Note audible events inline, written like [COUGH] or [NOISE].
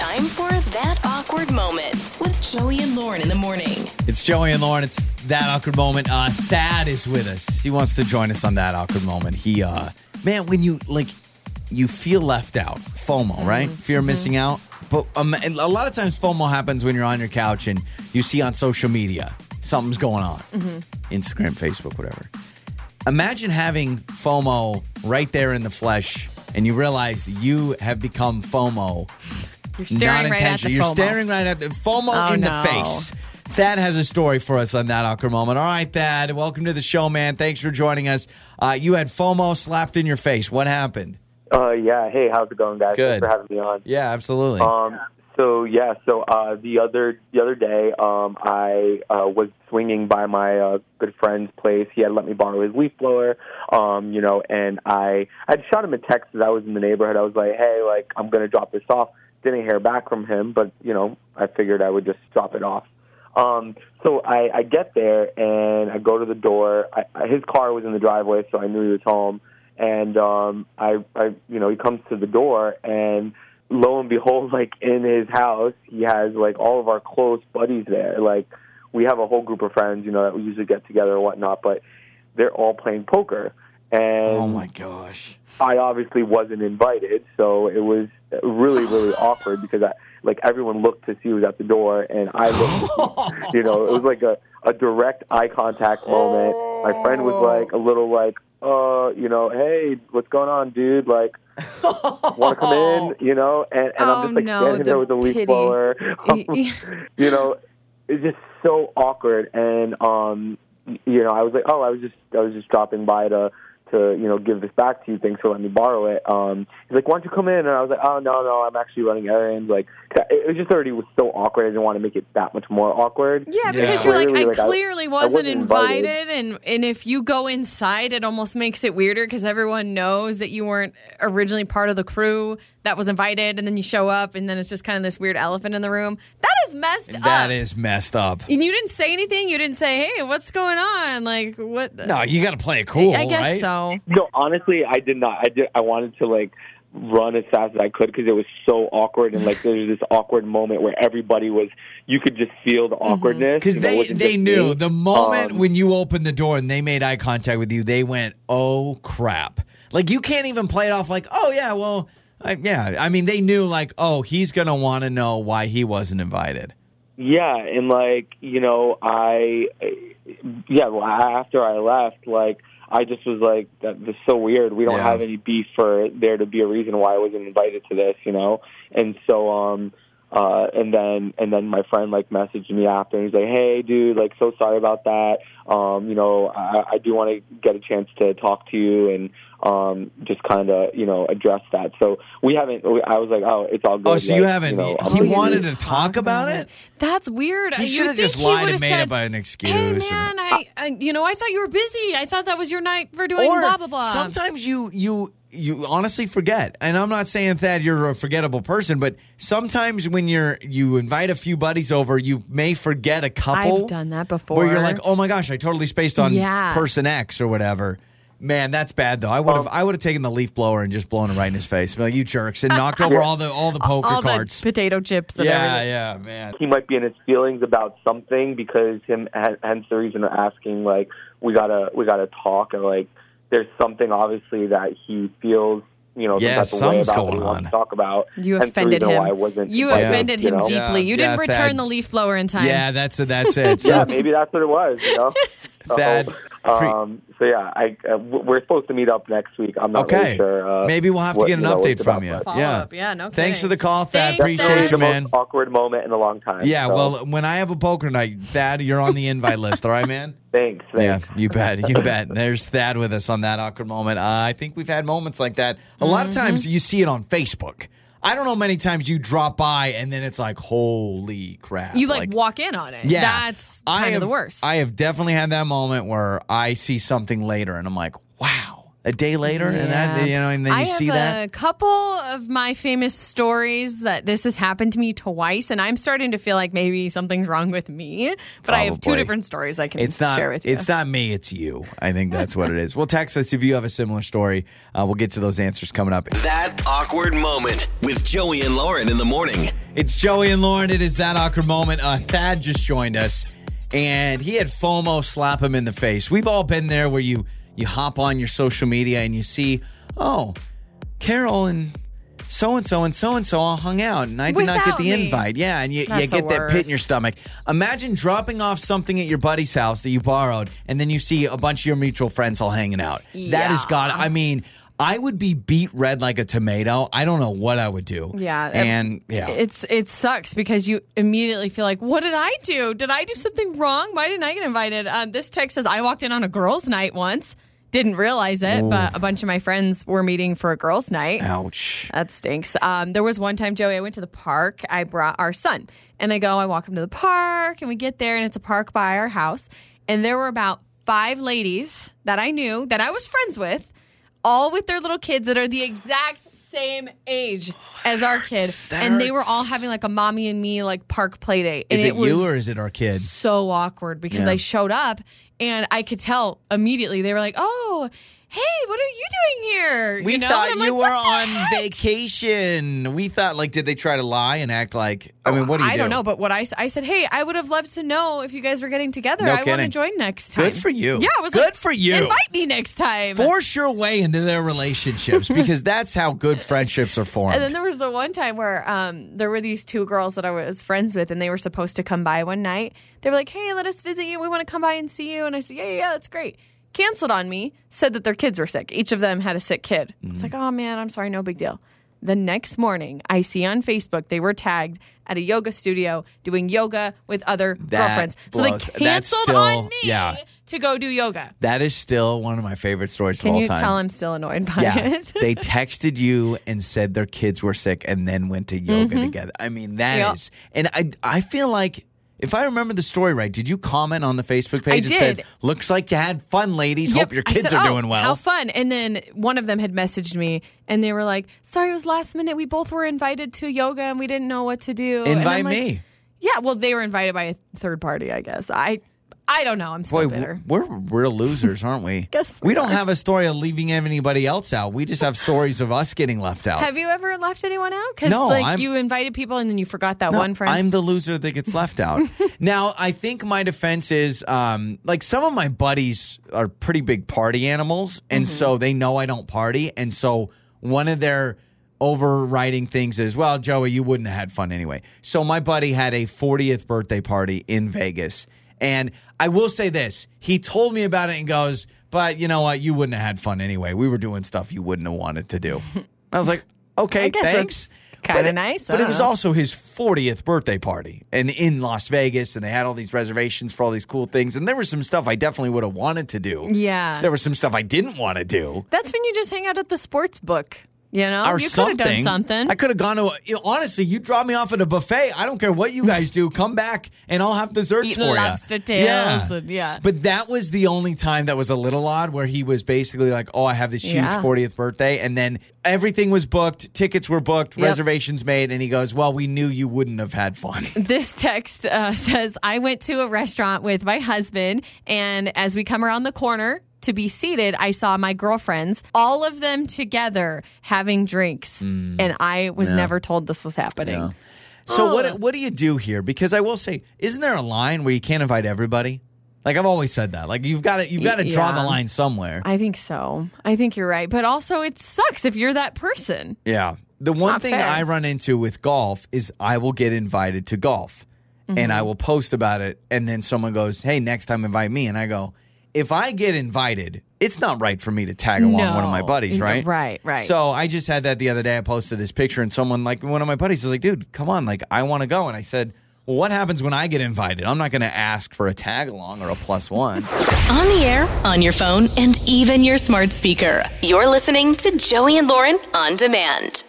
time for That Awkward Moment with Joey and Lauren in the morning. It's Joey and Lauren. It's that awkward moment. Uh, Thad is with us. He wants to join us on that awkward moment. He, uh, man, when you like, you feel left out, FOMO, right? Fear of missing out. But um, and a lot of times FOMO happens when you're on your couch and you see on social media something's going on, Instagram, Facebook, whatever. Imagine having FOMO right there in the flesh, and you realize you have become FOMO You're staring not right at the. You're FOMO. staring right at the FOMO Oh, in no. the face. Thad has a story for us on that awkward moment. All right, Thad, welcome to the show, man. Thanks for joining us. Uh, you had FOMO slapped in your face. What happened? Uh, yeah. Hey, how's it going, guys? Good. Thanks for having me on. Yeah, absolutely. Um, so yeah, so uh, the other the other day, um, I uh, was swinging by my uh, good friend's place. He had let me borrow his leaf blower, um, you know, and I I had shot him a text as I was in the neighborhood. I was like, hey, like I'm gonna drop this off. Didn't hear back from him, but you know, I figured I would just drop it off. Um, so I, I get there and I go to the door. I, I, his car was in the driveway, so I knew he was home. And um, I, I, you know, he comes to the door, and lo and behold, [LAUGHS] like in his house, he has like all of our close buddies there. Like we have a whole group of friends, you know, that we usually get together and whatnot, but they're all playing poker. And oh my gosh. I obviously wasn't invited, so it was really, really awkward because I like everyone looked to see who was at the door, and I looked. See, [LAUGHS] you know, it was like a a direct eye contact moment. My friend was like a little like, uh, you know, hey, what's going on, dude? Like, want to come in? [LAUGHS] You know, and, and Oh, I'm just like no, standing the there with a leaf blower. [LAUGHS] you know, it's just so awkward. And um, you know, I was like, oh, I was just I was just dropping by to to you know give this back to you. Thanks for letting me borrow it. Um, he's like, why don't you come in? And I was like, oh no no, I'm actually running errands. Like it was just already was so awkward. I didn't want to make it that much more awkward. Yeah, because Yeah. you're like, I like, I- clearly I wasn't, wasn't invited, invited. and and if you go inside, it almost makes it weirder because everyone knows that you weren't originally part of the crew that was invited, and then you show up, and then it's just kind of this weird elephant in the room. That is messed up. That is messed up. And you didn't say anything. You didn't say, "Hey, what's going on?" Like what? the- No, you got to play it cool, I guess right? so. No, honestly, I did not. I did. I wanted to like run as fast as I could because it was so awkward and like there was this awkward moment where everybody was. You could just feel the awkwardness Because you know, they they knew me. the moment Um, when you opened the door and they made eye contact with you, they went, "Oh crap!" Like you can't even play it off like, "Oh yeah, well, I, yeah." I mean, they knew like, "Oh, he's gonna want to know why he wasn't invited." Yeah, and like you know, I yeah. Well, after I left, like I just was like, that was so weird. We don't Yeah. have any beef for there to be a reason why I wasn't invited to this, you know. And so, um, uh, and then and then my friend like messaged me after, and he's like, "Hey, dude, like so sorry about that. Um, you know, I, I do want to get a chance to talk to you and um, just kind of you know address that." So we haven't. I was like, "Oh, it's all good." Oh, so you haven't? know, I'm he wanted to talk about it. That's weird. He You should have just lied and made said, up an excuse. Hey and- man, I, I you know I thought you were busy. I thought that was your night for doing or blah blah blah. sometimes you you you honestly forget. And I'm not saying that you're a forgettable person, but sometimes when you're you invite a few buddies over, you may forget a couple. I've done that before. Where you're like, oh my gosh, I totally spaced on Yeah. person X or whatever. Man, that's bad though. I would have I would have taken the leaf blower and just blown it right in his face. Be like, you jerks, and knocked over [LAUGHS] all the all the poker all cards. the potato chips and yeah, everything. yeah, man. he might be in his feelings about something because him hence the reason of asking like we gotta we gotta talk and like there's something obviously that he feels you know Yeah, some type something's going he wants on. to talk about You offended him. I wasn't You invited, offended you him know? deeply. Yeah, you didn't yeah, return Thad. the leaf blower in time. Yeah, that's that's [LAUGHS] it. So yeah maybe that's what it was you know So, Thad, pre- um, so yeah I uh, we're supposed to meet up next week I'm not Okay. really sure uh, Maybe we'll have to what, get an you know, update from you. Follow Yeah. up. Yeah, no Thanks for the call, Thad. Thanks, Appreciate Thad. you, the man. most awkward moment in a long time Yeah, so, well, when I have a poker night, Thad, you're on the invite list. All right, man. [LAUGHS] thanks Yeah, you bet. You bet. There's Thad with us on that awkward moment. Uh, I think we've had moments like that. A lot of times you see it on Facebook. I don't know many times you drop by and then it's like, holy crap. You like, walk in on it. yeah. That's I kind have, of the worst. I have definitely had that moment where I see something later and I'm like, wow. A day later, and that you know, and then you I see have that. a couple of my famous stories that this has happened to me twice, and I'm starting to feel like maybe something's wrong with me. But I have two different stories I can It's not. share with you. It's not me. It's you. I think that's what it is. Well, text us if you have a similar story. Uh, we'll get to those answers coming up. That awkward moment with Joey and Lauren in the morning. It's Joey and Lauren. It is that awkward moment. Uh, Thad just joined us, and he had FOMO slap him in the face. We've all been there where you you hop on your social media and you see, oh, Carol and so and so and so and so all hung out, and I did not get the me. invite. Yeah, and you, you That's get that pit in your stomach. Imagine dropping off something at your buddy's house that you borrowed, and then you see a bunch of your mutual friends all hanging out. That has Yeah. got. I mean. I would be beet red like a tomato. I don't know what I would do. Yeah, it- and yeah, It's it sucks because you immediately feel like, what did I do? Did I do something wrong? Why didn't I get invited? Um, this text says I walked in on a girls' night once, didn't realize it, but a bunch of my friends were meeting for a girls' night. ouch. That stinks. Um, there was one time, Joey, I went to the park. I brought our son, and I go, I walk him to the park, and we get there, and it's a park by our house. And there were about five ladies that I knew that I was friends with, all with their little kids that are the exact same age as our kid. That and they were all having like a mommy and me like park play date. And Is it, was you or is it our kid? so awkward because Yeah. I showed up and I could tell immediately they were like, "Oh, hey, what are you doing here?" We you know? thought you like, were on heck?" vacation. We thought, like, did they try to lie and act like? I mean, what do you I do? don't know, but what I, I said, hey, I would have loved to know if you guys were getting together. No I want to join next time. Good for you. Yeah, I was Good like, for you. Invite me next time. Force your way into their relationships [LAUGHS] because that's how good friendships are formed. and then there was the one time where um, there were these two girls that I was friends with, and they were supposed to come by one night. They were like, "Hey, let us visit you. We want to come by and see you." And I said, "Yeah, yeah, yeah, that's great." Canceled on me. Said that their kids were sick. Each of them had a sick kid. I Mm. was like, "Oh man, I'm sorry. No big deal." The next morning, I see on Facebook they were tagged at a yoga studio doing yoga with other That girlfriends. So blows. they That's canceled still- on me yeah. to go do yoga. that is still one of my favorite stories Can of all you time. tell I'm still annoyed by Yeah, it? they [LAUGHS] texted you and said their kids were sick, and then went to yoga together. I mean, that is, Yep. and I I feel like. If I remember the story right, did you comment on the Facebook page? I said, did. "Looks like you had fun, ladies. Yep. Hope your kids said, are "Oh, doing well." How fun. And then one of them had messaged me and they were like, sorry, it was last minute. We both were invited to yoga and we didn't know what to do. And Invite like, me. Yeah, well, they were invited by a third party, I guess. I I don't know. I'm still Boy, bitter. we're real losers, aren't we? [LAUGHS] Guess we we don't have a story of leaving anybody else out. We just have stories of us getting left out. Have you ever left anyone out? Because No, like I'm- you invited people and then you forgot that No, one friend. I'm the loser that gets left out. [LAUGHS] now, I think my defense is um, like some of my buddies are pretty big party animals, and Mm-hmm. so they know I don't party, and so one of their overriding things is, well, Joey, you wouldn't have had fun anyway. So my buddy had a 40th birthday party in Vegas, and I will say this: he told me about it and goes, "But you know what? You wouldn't have had fun anyway. We were doing stuff you wouldn't have wanted to do." [LAUGHS] I was like, "Okay, thanks." kinda nice. But it was also his 40th birthday party and in Las Vegas, and they had all these reservations for all these cool things. And there was some stuff I definitely would have wanted to do. yeah. There was some stuff I didn't want to do. That's when you just hang out at the sports book. You know? Or you could have done something. I could have gone to. A, honestly, you drop me off at a buffet. I don't care what you guys do. Come back and I'll have desserts Eat for you. lobster tails and- yeah. But that was the only time that was a little odd, where he was basically like, "Oh, I have this huge Yeah. 40th birthday," and then everything was booked, tickets were booked, Yep. reservations made, and he goes, "Well, we knew you wouldn't have had fun." [LAUGHS] This text uh, says, I went to a restaurant with my husband, and as we come around the corner to be seated, I saw my girlfriends, all of them together having drinks. And I was never told this was happening. Yeah. So what what do you do here? Because I will say, isn't there a line where you can't invite everybody? Like I've always said that. Like you've got to you've got to draw the line somewhere. I think so. I think you're right. But also, it sucks if you're that person. Yeah. The one thing fair. I run into with golf is I will get invited to golf and Mm-hmm. I will post about it and then someone goes, "Hey, next time invite me." And I go, "If I get invited, it's not right for me to tag along one of my buddies, right?" Right, right. So I just had that the other day. I posted this picture and someone like one of my buddies was like, "Dude, come on, like I want to go." And I said, "Well, what happens when I get invited? I'm not going to ask for a tag along or a plus one." On the air, on your phone, and even your smart speaker. You're listening to Joey and Lauren on demand.